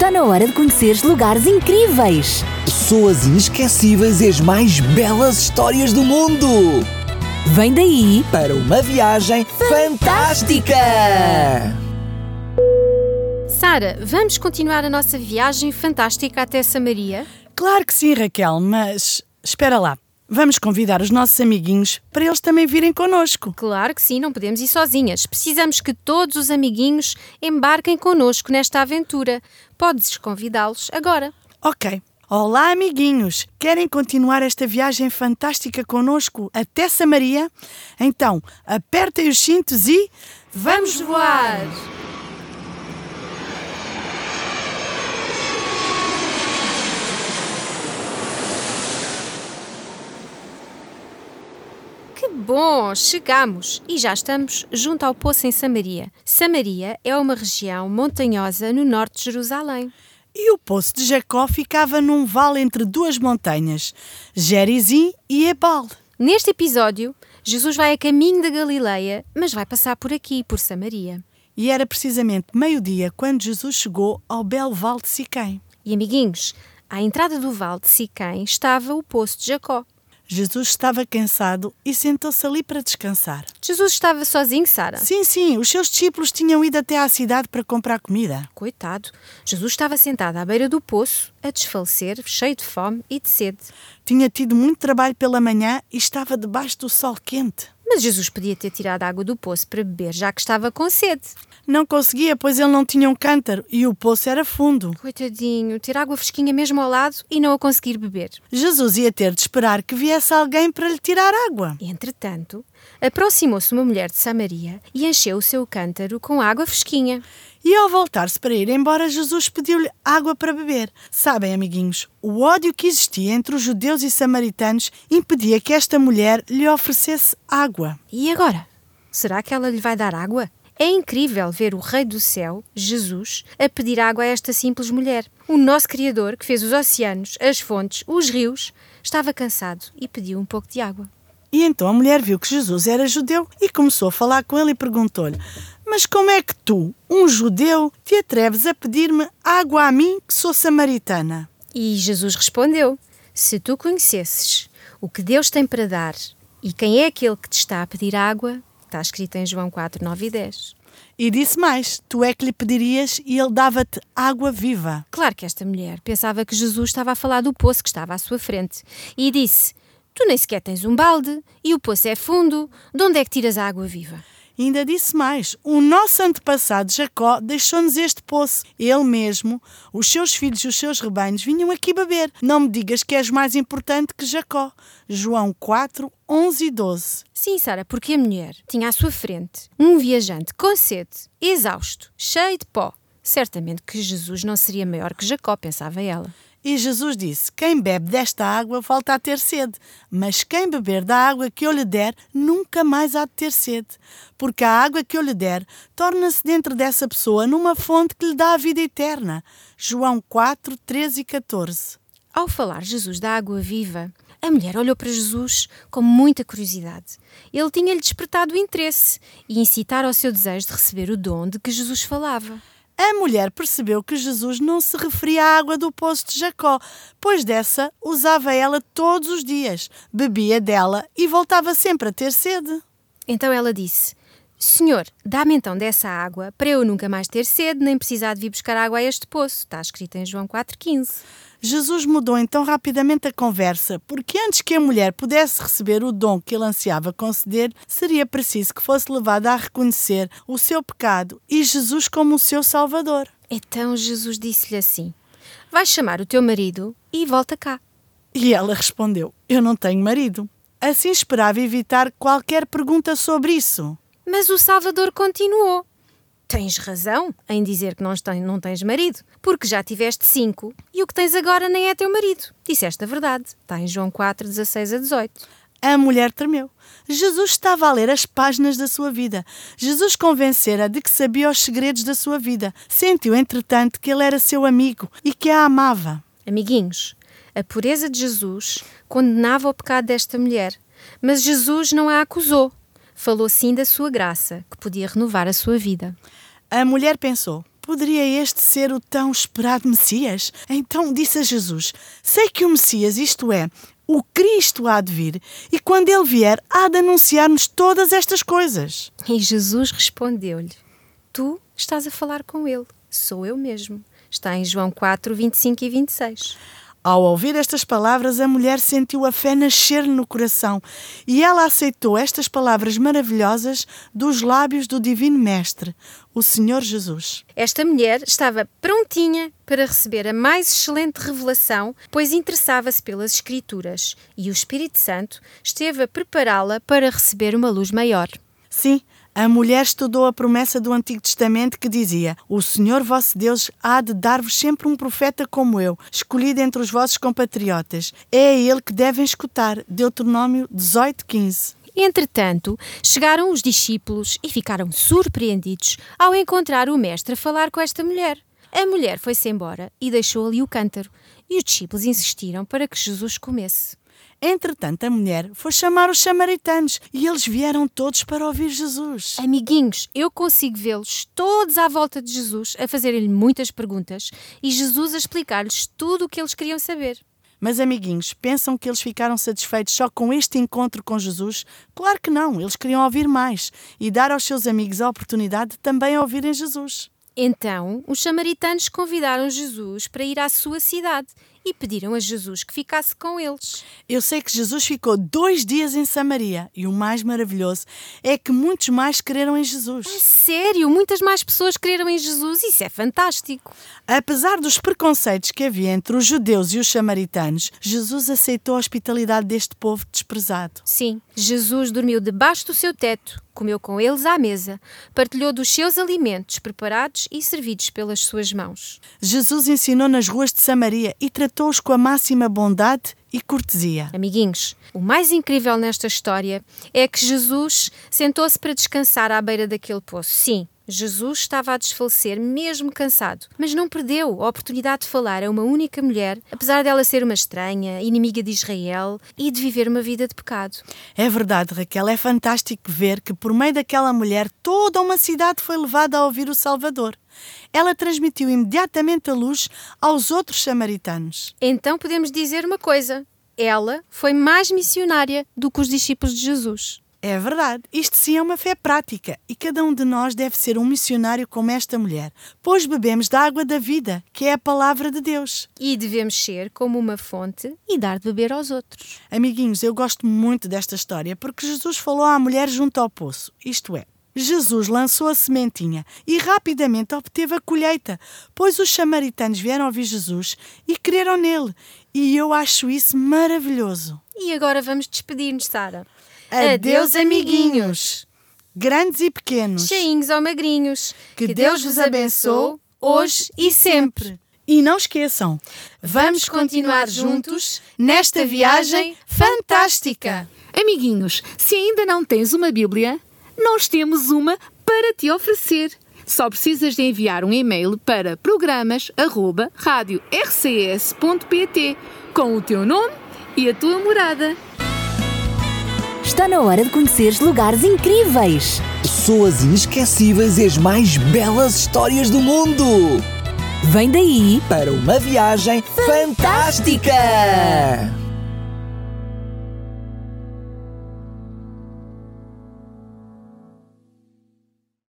Está na hora de conheceres lugares incríveis. Pessoas inesquecíveis e as mais belas histórias do mundo. Vem daí Para uma viagem fantástica! Sara, vamos continuar a nossa viagem fantástica até Samaria? Claro que sim, Raquel, mas espera lá. Vamos convidar os nossos amiguinhos para eles também virem connosco. Claro que sim, não podemos ir sozinhas. Precisamos que todos os amiguinhos embarquem connosco nesta aventura. Podes convidá-los agora. Ok. Olá, amiguinhos! Querem continuar esta viagem fantástica connosco até Samaria? Então, apertem os cintos e. Vamos voar! Que bom! Chegamos e já estamos junto ao poço em Samaria. Samaria é uma região montanhosa no norte de Jerusalém. E o poço de Jacó ficava num vale entre duas montanhas, Gerizim e Ebal. Neste episódio, Jesus vai a caminho da Galileia, mas vai passar por aqui, por Samaria. E era precisamente meio-dia quando Jesus chegou ao belo vale de Siquém. E amiguinhos, à entrada do vale de Siquém estava o poço de Jacó. Jesus estava cansado e sentou-se ali para descansar. Jesus estava sozinho, Sara. Sim, sim, os seus discípulos tinham ido até à cidade para comprar comida. Coitado. Jesus estava sentado à beira do poço, a desfalecer, cheio de fome e de sede. Tinha tido muito trabalho pela manhã e estava debaixo do sol quente. Mas Jesus podia ter tirado água do poço para beber, já que estava com sede. Não conseguia, pois ele não tinha um cântaro e o poço era fundo. Coitadinho, ter água fresquinha mesmo ao lado e não a conseguir beber. Jesus ia ter de esperar que viesse alguém para lhe tirar água. Entretanto, aproximou-se uma mulher de Samaria e encheu o seu cântaro com água fresquinha. E ao voltar-se para ir embora, Jesus pediu-lhe água para beber. Sabem, amiguinhos, o ódio que existia entre os judeus e samaritanos impedia que esta mulher lhe oferecesse água. E agora? Será que ela lhe vai dar água? É incrível ver o Rei do Céu, Jesus, a pedir água a esta simples mulher. O nosso Criador, que fez os oceanos, as fontes, os rios, estava cansado e pediu um pouco de água. E então a mulher viu que Jesus era judeu e começou a falar com ele e perguntou-lhe: Mas como é que tu, um judeu, te atreves a pedir-me água a mim, que sou samaritana? E Jesus respondeu: Se tu conhecesses o que Deus tem para dar e quem é aquele que te está a pedir água, está escrito em João 4, 9 e 10. E disse mais: Tu é que lhe pedirias e ele dava-te água viva. Claro que esta mulher pensava que Jesus estava a falar do poço que estava à sua frente e disse: Tu nem sequer tens um balde e o poço é fundo, de onde é que tiras a água viva? Ainda disse mais: o nosso antepassado Jacó deixou-nos este poço. Ele mesmo, os seus filhos e os seus rebanhos vinham aqui beber. Não me digas que és mais importante que Jacó. João 4, 11 e 12. Sim, Sara, porque a mulher tinha à sua frente um viajante com sede, exausto, cheio de pó. Certamente que Jesus não seria maior que Jacó, pensava ela. E Jesus disse: Quem bebe desta água volta a ter sede, mas quem beber da água que eu lhe der nunca mais há de ter sede, porque a água que eu lhe der torna-se dentro dessa pessoa numa fonte que lhe dá a vida eterna. João 4, 13 e 14. Ao falar Jesus da água viva, a mulher olhou para Jesus com muita curiosidade. Ele tinha-lhe despertado o interesse e incitar ao seu desejo de receber o dom de que Jesus falava. A mulher percebeu que Jesus não se referia à água do poço de Jacó, pois dessa usava ela todos os dias, bebia dela e voltava sempre a ter sede. Então ela disse: Senhor, dá-me então dessa água para eu nunca mais ter sede nem precisar de vir buscar água a este poço. Está escrito em João 4,15. Jesus mudou então rapidamente a conversa, porque antes que a mulher pudesse receber o dom que ele ansiava conceder, seria preciso que fosse levada a reconhecer o seu pecado e Jesus como o seu Salvador. Então Jesus disse-lhe assim: Vai chamar o teu marido e volta cá. E ela respondeu: Eu não tenho marido. Assim esperava evitar qualquer pergunta sobre isso. Mas o Salvador continuou. Tens razão em dizer que não tens, marido, porque já tiveste cinco e o que tens agora nem é teu marido. Disseste a verdade. Está em João 4, 16 a 18. A mulher tremeu. Jesus estava a ler as páginas da sua vida. Jesus convencera de que sabia os segredos da sua vida. Sentiu, entretanto, que ele era seu amigo e que a amava. Amiguinhos, a pureza de Jesus condenava o pecado desta mulher, mas Jesus não a acusou. Falou sim da sua graça, que podia renovar a sua vida. A mulher pensou: Poderia este ser o tão esperado Messias? Então disse a Jesus: Sei que o Messias, isto é, o Cristo há de vir, e quando ele vier, há de anunciar-nos todas estas coisas. E Jesus respondeu-lhe: Tu estás a falar com ele, sou eu mesmo. Está em João 4, 25 e 26. Ao ouvir estas palavras, a mulher sentiu a fé nascer no coração e ela aceitou estas palavras maravilhosas dos lábios do Divino Mestre, o Senhor Jesus. Esta mulher estava prontinha para receber a mais excelente revelação, pois interessava-se pelas Escrituras e o Espírito Santo esteve a prepará-la para receber uma luz maior. Sim, a mulher estudou a promessa do Antigo Testamento que dizia: O Senhor vosso Deus há de dar-vos sempre um profeta como eu, escolhido entre os vossos compatriotas. É a ele que devem escutar. Deuteronômio 18, 15. Entretanto, chegaram os discípulos e ficaram surpreendidos ao encontrar o mestre a falar com esta mulher. A mulher foi-se embora e deixou ali o cântaro, e os discípulos insistiram para que Jesus comesse. Entretanto, a mulher foi chamar os samaritanos e eles vieram todos para ouvir Jesus. Amiguinhos, eu consigo vê-los todos à volta de Jesus a fazerem-lhe muitas perguntas e Jesus a explicar-lhes tudo o que eles queriam saber. Mas, amiguinhos, pensam que eles ficaram satisfeitos só com este encontro com Jesus? Claro que não, eles queriam ouvir mais e dar aos seus amigos a oportunidade de também ouvirem Jesus. Então, os samaritanos convidaram Jesus para ir à sua cidade e pediram a Jesus que ficasse com eles. Eu sei que Jesus ficou dois dias em Samaria e o mais maravilhoso é que muitos mais creram em Jesus. É sério, muitas mais pessoas creram em Jesus, isso é fantástico. Apesar dos preconceitos que havia entre os judeus e os samaritanos, Jesus aceitou a hospitalidade deste povo desprezado. Sim, Jesus dormiu debaixo do seu teto, comeu com eles à mesa, partilhou dos seus alimentos preparados e servidos pelas suas mãos. Jesus ensinou nas ruas de Samaria e tratou-os com a máxima bondade e cortesia. Amiguinhos, o mais incrível nesta história é que Jesus sentou-se para descansar à beira daquele poço. Sim, Jesus estava a desfalecer, mesmo cansado, mas não perdeu a oportunidade de falar a uma única mulher, apesar dela ser uma estranha, inimiga de Israel e de viver uma vida de pecado. É verdade, Raquel, é fantástico ver que por meio daquela mulher toda uma cidade foi levada a ouvir o Salvador. Ela transmitiu imediatamente a luz aos outros samaritanos. Então podemos dizer uma coisa: ela foi mais missionária do que os discípulos de Jesus. É verdade, isto sim é uma fé prática e cada um de nós deve ser um missionário como esta mulher, pois bebemos da água da vida, que é a palavra de Deus. E devemos ser como uma fonte e dar de beber aos outros. Amiguinhos, eu gosto muito desta história porque Jesus falou à mulher junto ao poço, isto é, Jesus lançou a sementinha e rapidamente obteve a colheita, pois os samaritanos vieram ouvir Jesus e creram nele. E eu acho isso maravilhoso. E agora vamos despedir-nos, Sara. Adeus, amiguinhos, grandes e pequenos. Cheinhos ou magrinhos. Que, Deus vos abençoe hoje e sempre. E não esqueçam, vamos continuar juntos nesta viagem fantástica. Amiguinhos, se ainda não tens uma Bíblia, nós temos uma para te oferecer. Só precisas de enviar um e-mail para programas@radiorcs.pt com o teu nome e a tua morada. Está na hora de conheceres lugares incríveis. Pessoas inesquecíveis e as mais belas histórias do mundo. Vem daí Para uma viagem fantástica.